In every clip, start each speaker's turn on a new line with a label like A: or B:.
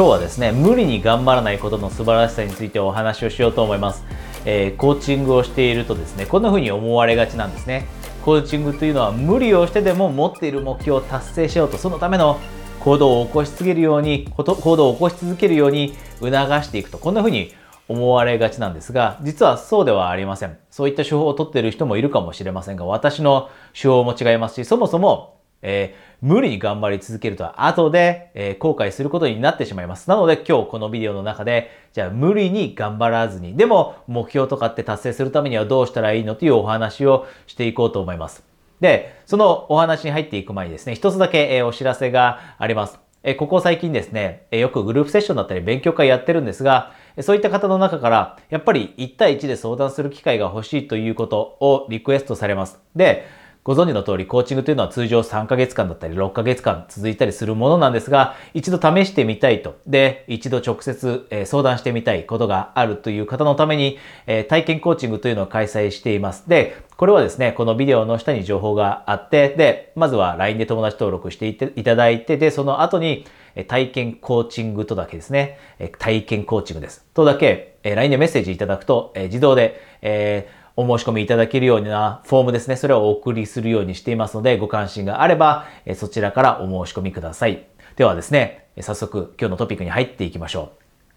A: 今日はですね無理に頑張らないことの素晴らしさについてお話をしようと思います、えー、コーチングをしているとですねこんな風に思われがちなんですね。コーチングというのは無理をしてでも持っている目標を達成しようとそのための行動を起こし続けるように行動を起こし続けるように促していくとこんな風に思われがちなんですが実はそうではありません。そういった手法をとっている人もいるかもしれませんが私の手法も違いますしそもそもえー、無理に頑張り続けると後で、え、後悔することになってしまいます。なので今日このビデオの中で、じゃあ無理に頑張らずに、でも目標とかって達成するためにはどうしたらいいのというお話をしていこうと思います。で、そのお話に入っていく前にですね、一つだけ、え、お知らせがあります。えここ最近ですね、えよくグループセッションだったり勉強会やってるんですが、そういった方の中から、やっぱり1対1で相談する機会が欲しいということをリクエストされます。で、ご存知の通り、コーチングというのは通常3ヶ月間だったり6ヶ月間続いたりするものなんですが、一度試してみたいと。で、一度直接、え、相談してみたいことがあるという方のために、え、体験コーチングというのを開催しています。で、これはですね、このビデオの下に情報があって、で、まずは LINE で友達登録していただいて、で、その後に、体験コーチングとだけですね、体験コーチングです。とだけ、LINE でメッセージいただくと、自動で、えーお申し込みいただけるようなフォームですね。それをお送りするようにしていますので、ご関心があれば、そちらからお申し込みください。ではですね、早速今日のトピックに入っていきましょ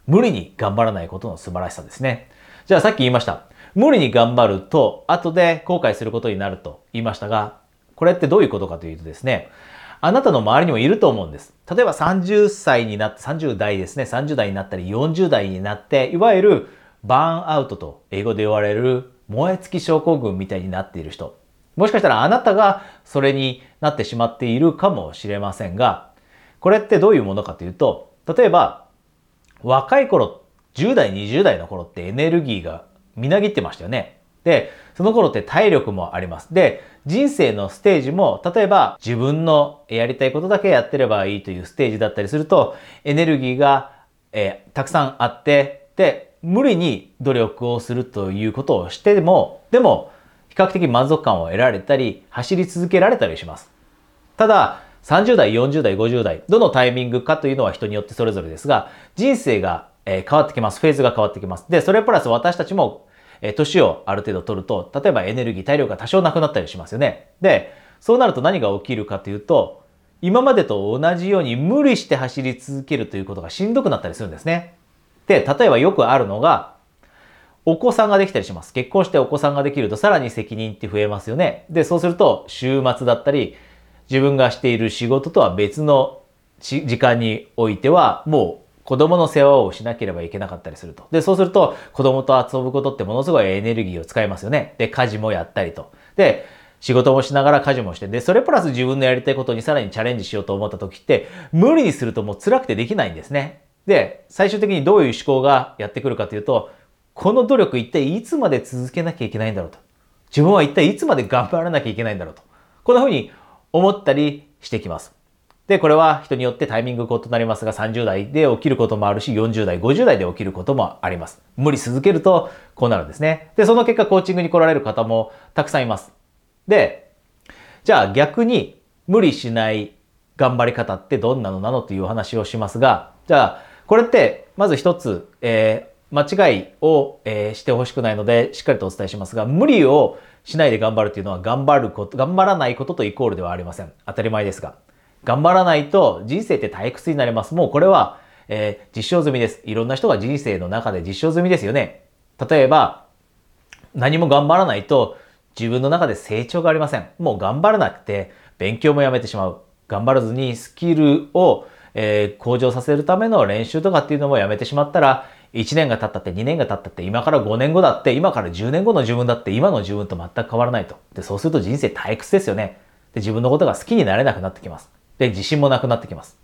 A: う。無理に頑張らないことの素晴らしさですね。じゃあさっき言いました。無理に頑張ると、後で後悔することになると言いましたが、これってどういうことかというとですね、あなたの周りにもいると思うんです。例えば30歳になって、30代ですね、30代になったり40代になって、いわゆるバーンアウトと英語で言われる燃え尽き症候群みたいになっている人。もしかしたらあなたがそれになってしまっているかもしれませんが、これってどういうものかというと、例えば、若い頃、10代、20代の頃ってエネルギーがみなぎってましたよね。で、その頃って体力もあります。で、人生のステージも、例えば自分のやりたいことだけやってればいいというステージだったりすると、エネルギーが、えー、たくさんあって、で、無理に努力をするということをしても、でも、比較的満足感を得られたり、走り続けられたりします。ただ、30代、40代、50代、どのタイミングかというのは人によってそれぞれですが、人生が変わってきます。フェーズが変わってきます。で、それプラス私たちも、年をある程度取ると、例えばエネルギー、体力が多少なくなったりしますよね。で、そうなると何が起きるかというと、今までと同じように無理して走り続けるということがしんどくなったりするんですね。で、例えばよくあるのが、お子さんができたりします。結婚してお子さんができるとさらに責任って増えますよね。で、そうすると週末だったり、自分がしている仕事とは別の時間においては、もう子供の世話をしなければいけなかったりすると。で、そうすると子供と遊ぶことってものすごいエネルギーを使いますよね。で、家事もやったりと。で、仕事もしながら家事もして、で、それプラス自分のやりたいことにさらにチャレンジしようと思った時って、無理にするともう辛くてできないんですね。で、最終的にどういう思考がやってくるかというと、この努力一体いつまで続けなきゃいけないんだろうと。自分は一体いつまで頑張らなきゃいけないんだろうと。こんな風に思ったりしてきます。で、これは人によってタイミング異なりますが、30代で起きることもあるし、40代、50代で起きることもあります。無理続けるとこうなるんですね。で、その結果コーチングに来られる方もたくさんいます。で、じゃあ逆に無理しない頑張り方ってどんなのなのというお話をしますが、じゃあこれって、まず一つ、えー、間違いを、えー、してほしくないので、しっかりとお伝えしますが、無理をしないで頑張るというのは、頑張ること、頑張らないこととイコールではありません。当たり前ですが。頑張らないと人生って退屈になります。もうこれは、えー、実証済みです。いろんな人が人生の中で実証済みですよね。例えば、何も頑張らないと自分の中で成長がありません。もう頑張らなくて勉強もやめてしまう。頑張らずにスキルをえー、向上させるための練習とかっていうのもやめてしまったら、1年が経ったって2年が経ったって今から5年後だって今から10年後の自分だって今の自分と全く変わらないと。で、そうすると人生退屈ですよね。で、自分のことが好きになれなくなってきます。で、自信もなくなってきます。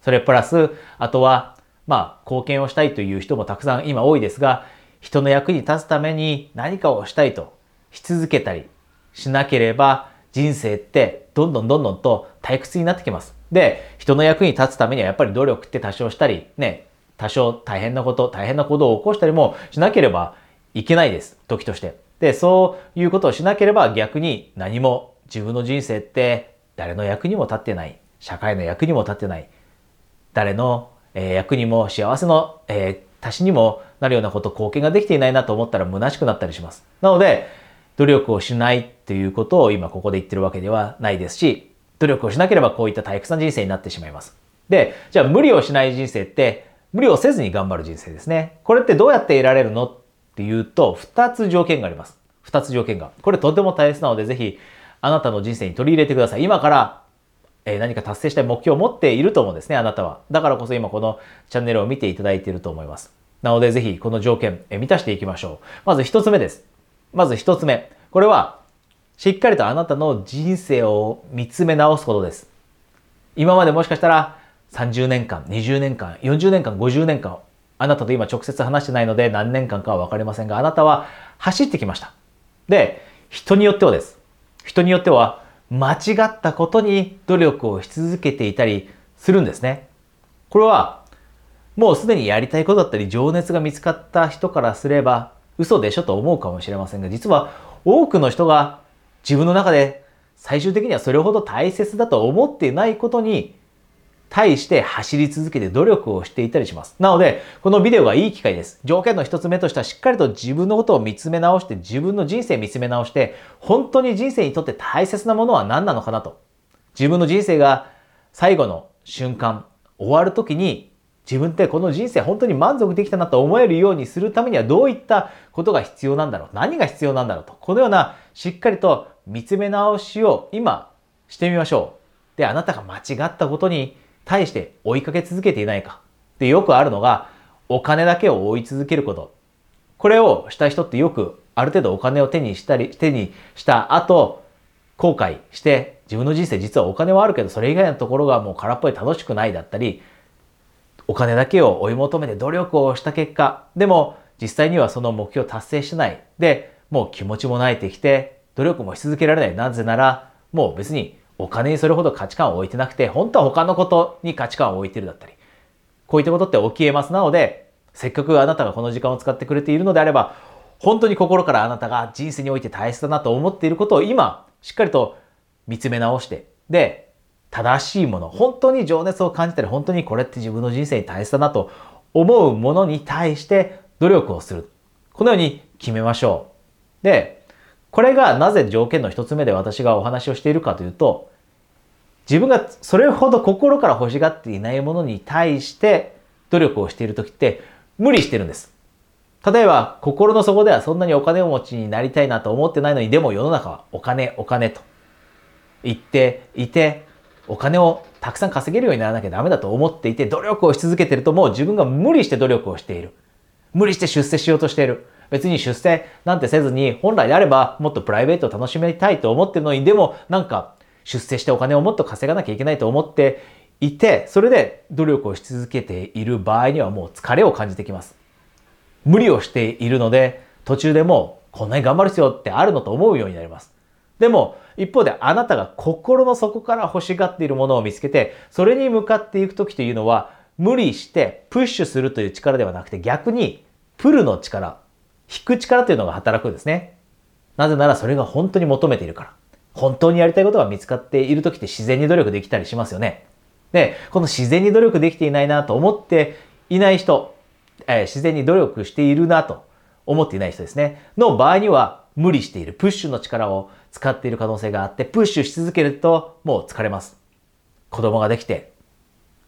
A: それプラス、あとは、まあ、貢献をしたいという人もたくさん今多いですが、人の役に立つために何かをしたいとし続けたりしなければ、人生ってどんどんどんどんと退屈になってきます。で、人の役に立つためにはやっぱり努力って多少したり、ね、多少大変なこと、大変な行動を起こしたりもしなければいけないです。時として。で、そういうことをしなければ逆に何も自分の人生って誰の役にも立ってない。社会の役にも立ってない。誰のえ、役にも幸せの、え、足しにもなるようなこと、貢献ができていないなと思ったら虚しくなったりします。なので、努力をしないっていうことを今ここで言ってるわけではないですし、努力をしなければこういった退屈な人生になってしまいます。で、じゃあ無理をしない人生って、無理をせずに頑張る人生ですね。これってどうやって得られるのっていうと、二つ条件があります。二つ条件が。これとても大切なので、ぜひ、あなたの人生に取り入れてください。今から、え何か達成したい目標を持っていると思うんですね、あなたは。だからこそ今このチャンネルを見ていただいていると思います。なので、ぜひこの条件、え満たしていきましょう。まず一つ目です。まず一つ目。これは、しっかりとあなたの人生を見つめ直すことです。今までもしかしたら30年間、20年間、40年間、50年間、あなたと今直接話してないので何年間かは分かりませんが、あなたは走ってきました。で、人によってはです。人によっては間違ったことに努力をし続けていたりするんですね。これはもうすでにやりたいことだったり情熱が見つかった人からすれば嘘でしょと思うかもしれませんが、実は多くの人が自分の中で最終的にはそれほど大切だと思っていないことに対して走り続けて努力をしていたりします。なので、このビデオがいい機会です。条件の一つ目としてはしっかりと自分のことを見つめ直して、自分の人生見つめ直して、本当に人生にとって大切なものは何なのかなと。自分の人生が最後の瞬間、終わる時に、自分ってこの人生本当に満足できたなと思えるようにするためにはどういったことが必要なんだろう何が必要なんだろうと。このようなしっかりと見つめ直しを今してみましょう。で、あなたが間違ったことに対して追いかけ続けていないか。で、よくあるのが、お金だけを追い続けること。これをした人ってよく、ある程度お金を手にしたり、手にした後、後悔して、自分の人生実はお金はあるけど、それ以外のところがもう空っぽで楽しくないだったり、お金だけを追い求めて努力をした結果、でも実際にはその目標を達成してない。で、もう気持ちもないてきて、努力もし続けられない。なぜなら、もう別にお金にそれほど価値観を置いてなくて、本当は他のことに価値観を置いてるだったり、こういったことって起き得ます。なので、せっかくあなたがこの時間を使ってくれているのであれば、本当に心からあなたが人生において大切だなと思っていることを今、しっかりと見つめ直して、で、正しいもの、本当に情熱を感じたり、本当にこれって自分の人生に大切だなと思うものに対して努力をする。このように決めましょう。で、これがなぜ条件の一つ目で私がお話をしているかというと、自分がそれほど心から欲しがっていないものに対して努力をしている時って無理してるんです。例えば、心の底ではそんなにお金持ちになりたいなと思ってないのに、でも世の中はお金、お金と言っていて、お金をたくさん稼げるようにならなきゃダメだと思っていて、努力をし続けてるともう自分が無理して努力をしている。無理して出世しようとしている。別に出世なんてせずに、本来であればもっとプライベートを楽しみたいと思ってるのに、でもなんか出世してお金をもっと稼がなきゃいけないと思っていて、それで努力をし続けている場合にはもう疲れを感じてきます。無理をしているので、途中でもこんなに頑張る必要ってあるのと思うようになります。でも、一方であなたが心の底から欲しがっているものを見つけて、それに向かっていくときというのは、無理してプッシュするという力ではなくて逆にプルの力、引く力というのが働くんですね。なぜならそれが本当に求めているから。本当にやりたいことが見つかっている時って自然に努力できたりしますよね。で、この自然に努力できていないなと思っていない人、えー、自然に努力しているなと思っていない人ですね。の場合には無理している、プッシュの力を使っている可能性があって、プッシュし続けるともう疲れます。子供ができて、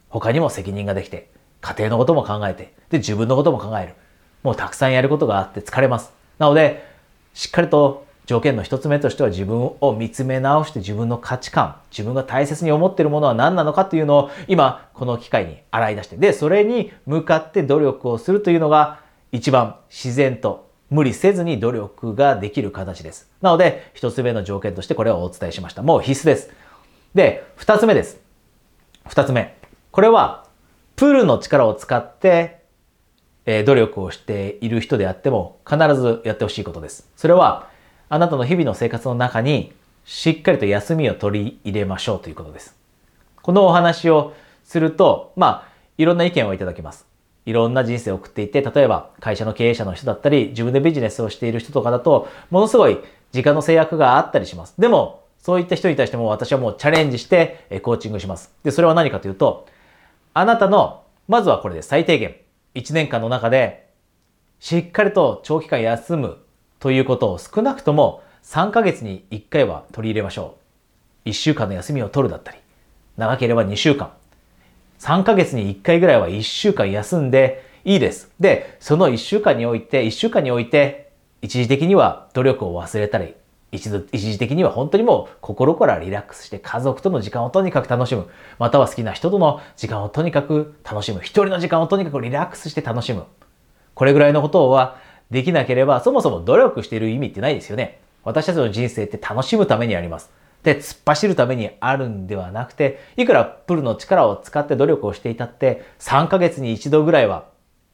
A: 他にも責任ができて、家庭のことも考えて、で、自分のことも考える。もうたくさんやることがあって疲れます。なので、しっかりと条件の一つ目としては自分を見つめ直して自分の価値観、自分が大切に思っているものは何なのかというのを今この機会に洗い出して、で、それに向かって努力をするというのが一番自然と無理せずに努力ができる形です。なので、一つ目の条件としてこれをお伝えしました。もう必須です。で、二つ目です。二つ目。これは、プールの力を使ってえ努力をしている人であっても必ずやってほしいことです。それはあなたの日々の生活の中にしっかりと休みを取り入れましょうということです。このお話をすると、まあ、いろんな意見をいただきます。いろんな人生を送っていて、例えば会社の経営者の人だったり、自分でビジネスをしている人とかだと、ものすごい時間の制約があったりします。でも、そういった人に対しても私はもうチャレンジしてコーチングします。で、それは何かというと、あなたのまずはこれで最低限、1年間の中で、しっかりと長期間休むということを少なくとも3ヶ月に1回は取り入れましょう。1週間の休みを取るだったり、長ければ2週間。3ヶ月に1回ぐらいは1週間休んでいいです。で、その1週間において、1週間において、一時的には努力を忘れたり、一度一時的には本当にもう心からリラックスして家族との時間をとにかく楽しむ。または好きな人との時間をとにかく楽しむ。一人の時間をとにかくリラックスして楽しむ。これぐらいのことはできなければ、そもそも努力している意味ってないですよね。私たちの人生って楽しむためにあります。で、突っ走るためにあるんではなくて、いくらプルの力を使って努力をしていたって、3ヶ月に一度ぐらいは、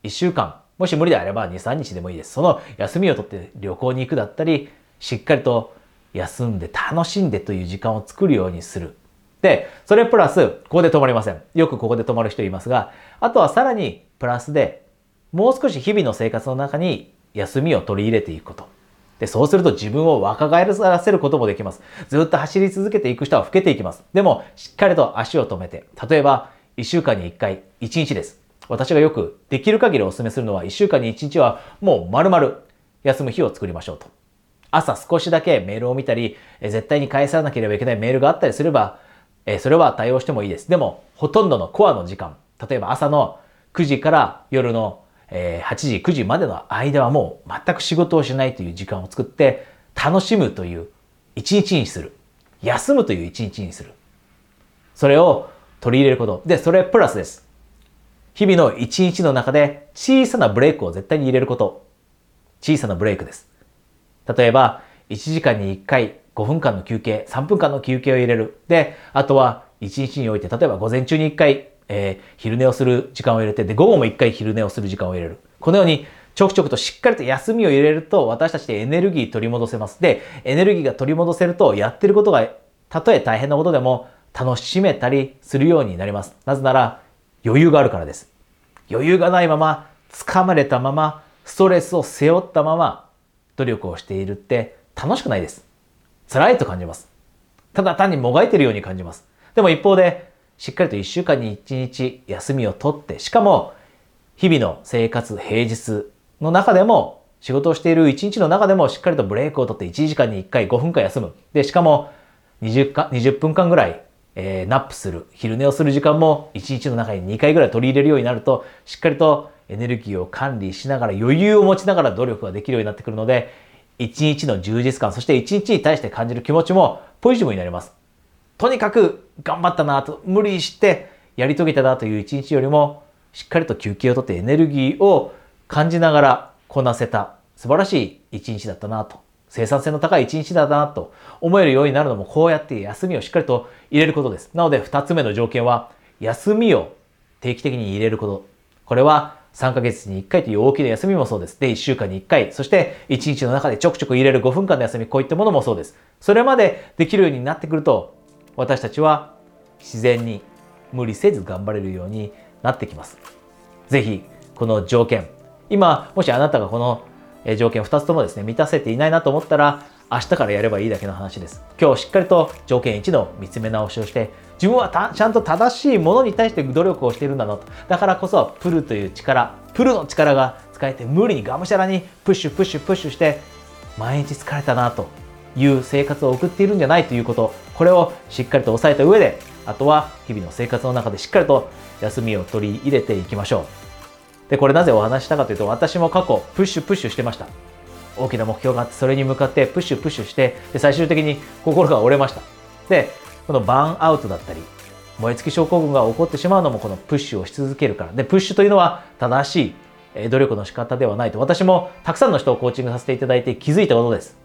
A: 1週間、もし無理であれば2、3日でもいいです。その休みを取って旅行に行くだったり、しっかりと休んで楽しんでという時間を作るようにする。で、それプラス、ここで止まりません。よくここで止まる人いますが、あとはさらにプラスで、もう少し日々の生活の中に休みを取り入れていくこと。で、そうすると自分を若返らせることもできます。ずっと走り続けていく人は老けていきます。でも、しっかりと足を止めて、例えば、1週間に1回、1日です。私がよくできる限りお勧めするのは、1週間に1日はもう丸々休む日を作りましょうと。朝少しだけメールを見たり、絶対に返さなければいけないメールがあったりすれば、それは対応してもいいです。でも、ほとんどのコアの時間、例えば朝の9時から夜の8時、9時までの間はもう全く仕事をしないという時間を作って、楽しむという一日にする。休むという一日にする。それを取り入れること。で、それプラスです。日々の一日の中で小さなブレイクを絶対に入れること。小さなブレイクです。例えば、1時間に1回5分間の休憩、3分間の休憩を入れる。で、あとは1日において、例えば午前中に1回、えー、昼寝をする時間を入れて、で、午後も1回昼寝をする時間を入れる。このように、ちょくちょくとしっかりと休みを入れると、私たちでエネルギー取り戻せます。で、エネルギーが取り戻せると、やってることが、たとえ大変なことでも、楽しめたりするようになります。なぜなら、余裕があるからです。余裕がないまま、掴まれたまま、ストレスを背負ったまま、努力をしているって楽しくないです。辛いと感じます。ただ単にもがいてるように感じます。でも一方で、しっかりと1週間に1日休みを取って、しかも日々の生活、平日の中でも、仕事をしている1日の中でもしっかりとブレイクを取って1時間に1回5分間休む。で、しかも 20, か20分間ぐらい、えー、 nap する、昼寝をする時間も1日の中に2回ぐらい取り入れるようになると、しっかりとエネルギーを管理しながら余裕を持ちながら努力ができるようになってくるので、一日の充実感、そして一日に対して感じる気持ちもポジティブになります。とにかく頑張ったなと、無理してやり遂げたなという一日よりも、しっかりと休憩をとってエネルギーを感じながらこなせた素晴らしい一日だったなと、生産性の高い一日だなと思えるようになるのもこうやって休みをしっかりと入れることです。なので二つ目の条件は、休みを定期的に入れること。これは3ヶ月に1回という大きな休みもそうです。で、1週間に1回、そして1日の中でちょくちょく入れる5分間の休み、こういったものもそうです。それまでできるようになってくると、私たちは自然に無理せず頑張れるようになってきます。ぜひ、この条件、今、もしあなたがこの条件2つともですね、満たせていないなと思ったら、明日からやればいいだけの話です。今日しっかりと条件1の見つめ直しをして、自分はちゃんと正しいものに対して努力をしているんだなと。だからこそ、プルという力、プルの力が使えて無理にがむしゃらにプッシュプッシュプッシュして、毎日疲れたなという生活を送っているんじゃないということ、これをしっかりと押さえた上で、あとは日々の生活の中でしっかりと休みを取り入れていきましょう。で、これなぜお話したかというと、私も過去プッシュプッシュしてました。大きな目標があって、それに向かってプッシュプッシュして、で最終的に心が折れました。で、このバーンアウトだったり、燃え尽き症候群が起こってしまうのもこのプッシュをし続けるから。で、プッシュというのは正しい努力の仕方ではないと。私もたくさんの人をコーチングさせていただいて気づいたことです。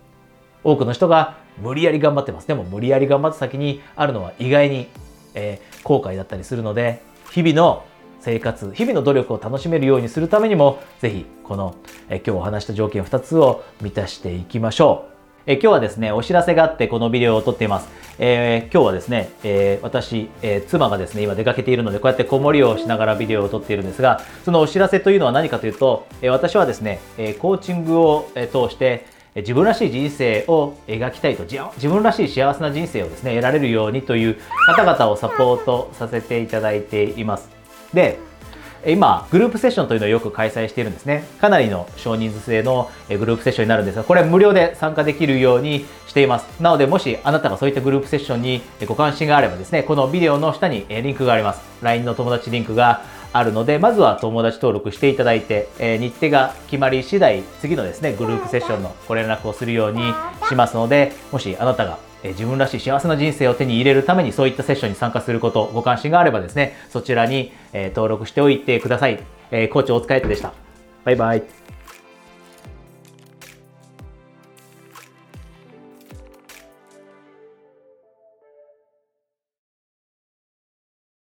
A: 多くの人が無理やり頑張ってます。でも無理やり頑張った先にあるのは意外に、えー、後悔だったりするので、日々の生活、日々の努力を楽しめるようにするためにも、ぜひこの、え今日お話した条件2つを満たしていきましょう。え今日はですね、お知らせがあってこのビデオを撮っています。えー、今日はですね、えー、私、えー、妻がですね、今出かけているので、こうやって子守りをしながらビデオを撮っているんですが、そのお知らせというのは何かというと、え私はですね、えコーチングを通して、自分らしい人生を描きたいと自分らしい幸せな人生をですね得られるようにという方々をサポートさせていただいていますで今、グループセッションというのをよく開催しているんですね。かなりの少人数制のグループセッションになるんですが、これは無料で参加できるようにしています。なので、もしあなたがそういったグループセッションにご関心があればですね、このビデオの下にリンクがあります。LINE の友達リンクがあるので、まずは友達登録していただいて、え日程が決まり次第、次のですね、グループセッションのご連絡をするようにしますので、もしあなたがえ自分らしい幸せな人生を手に入れるためにそういったセッションに参加すること、ご関心があればですね、そちらに、え登録しておいてください。え、コーチお疲れ様でした。バイバイ。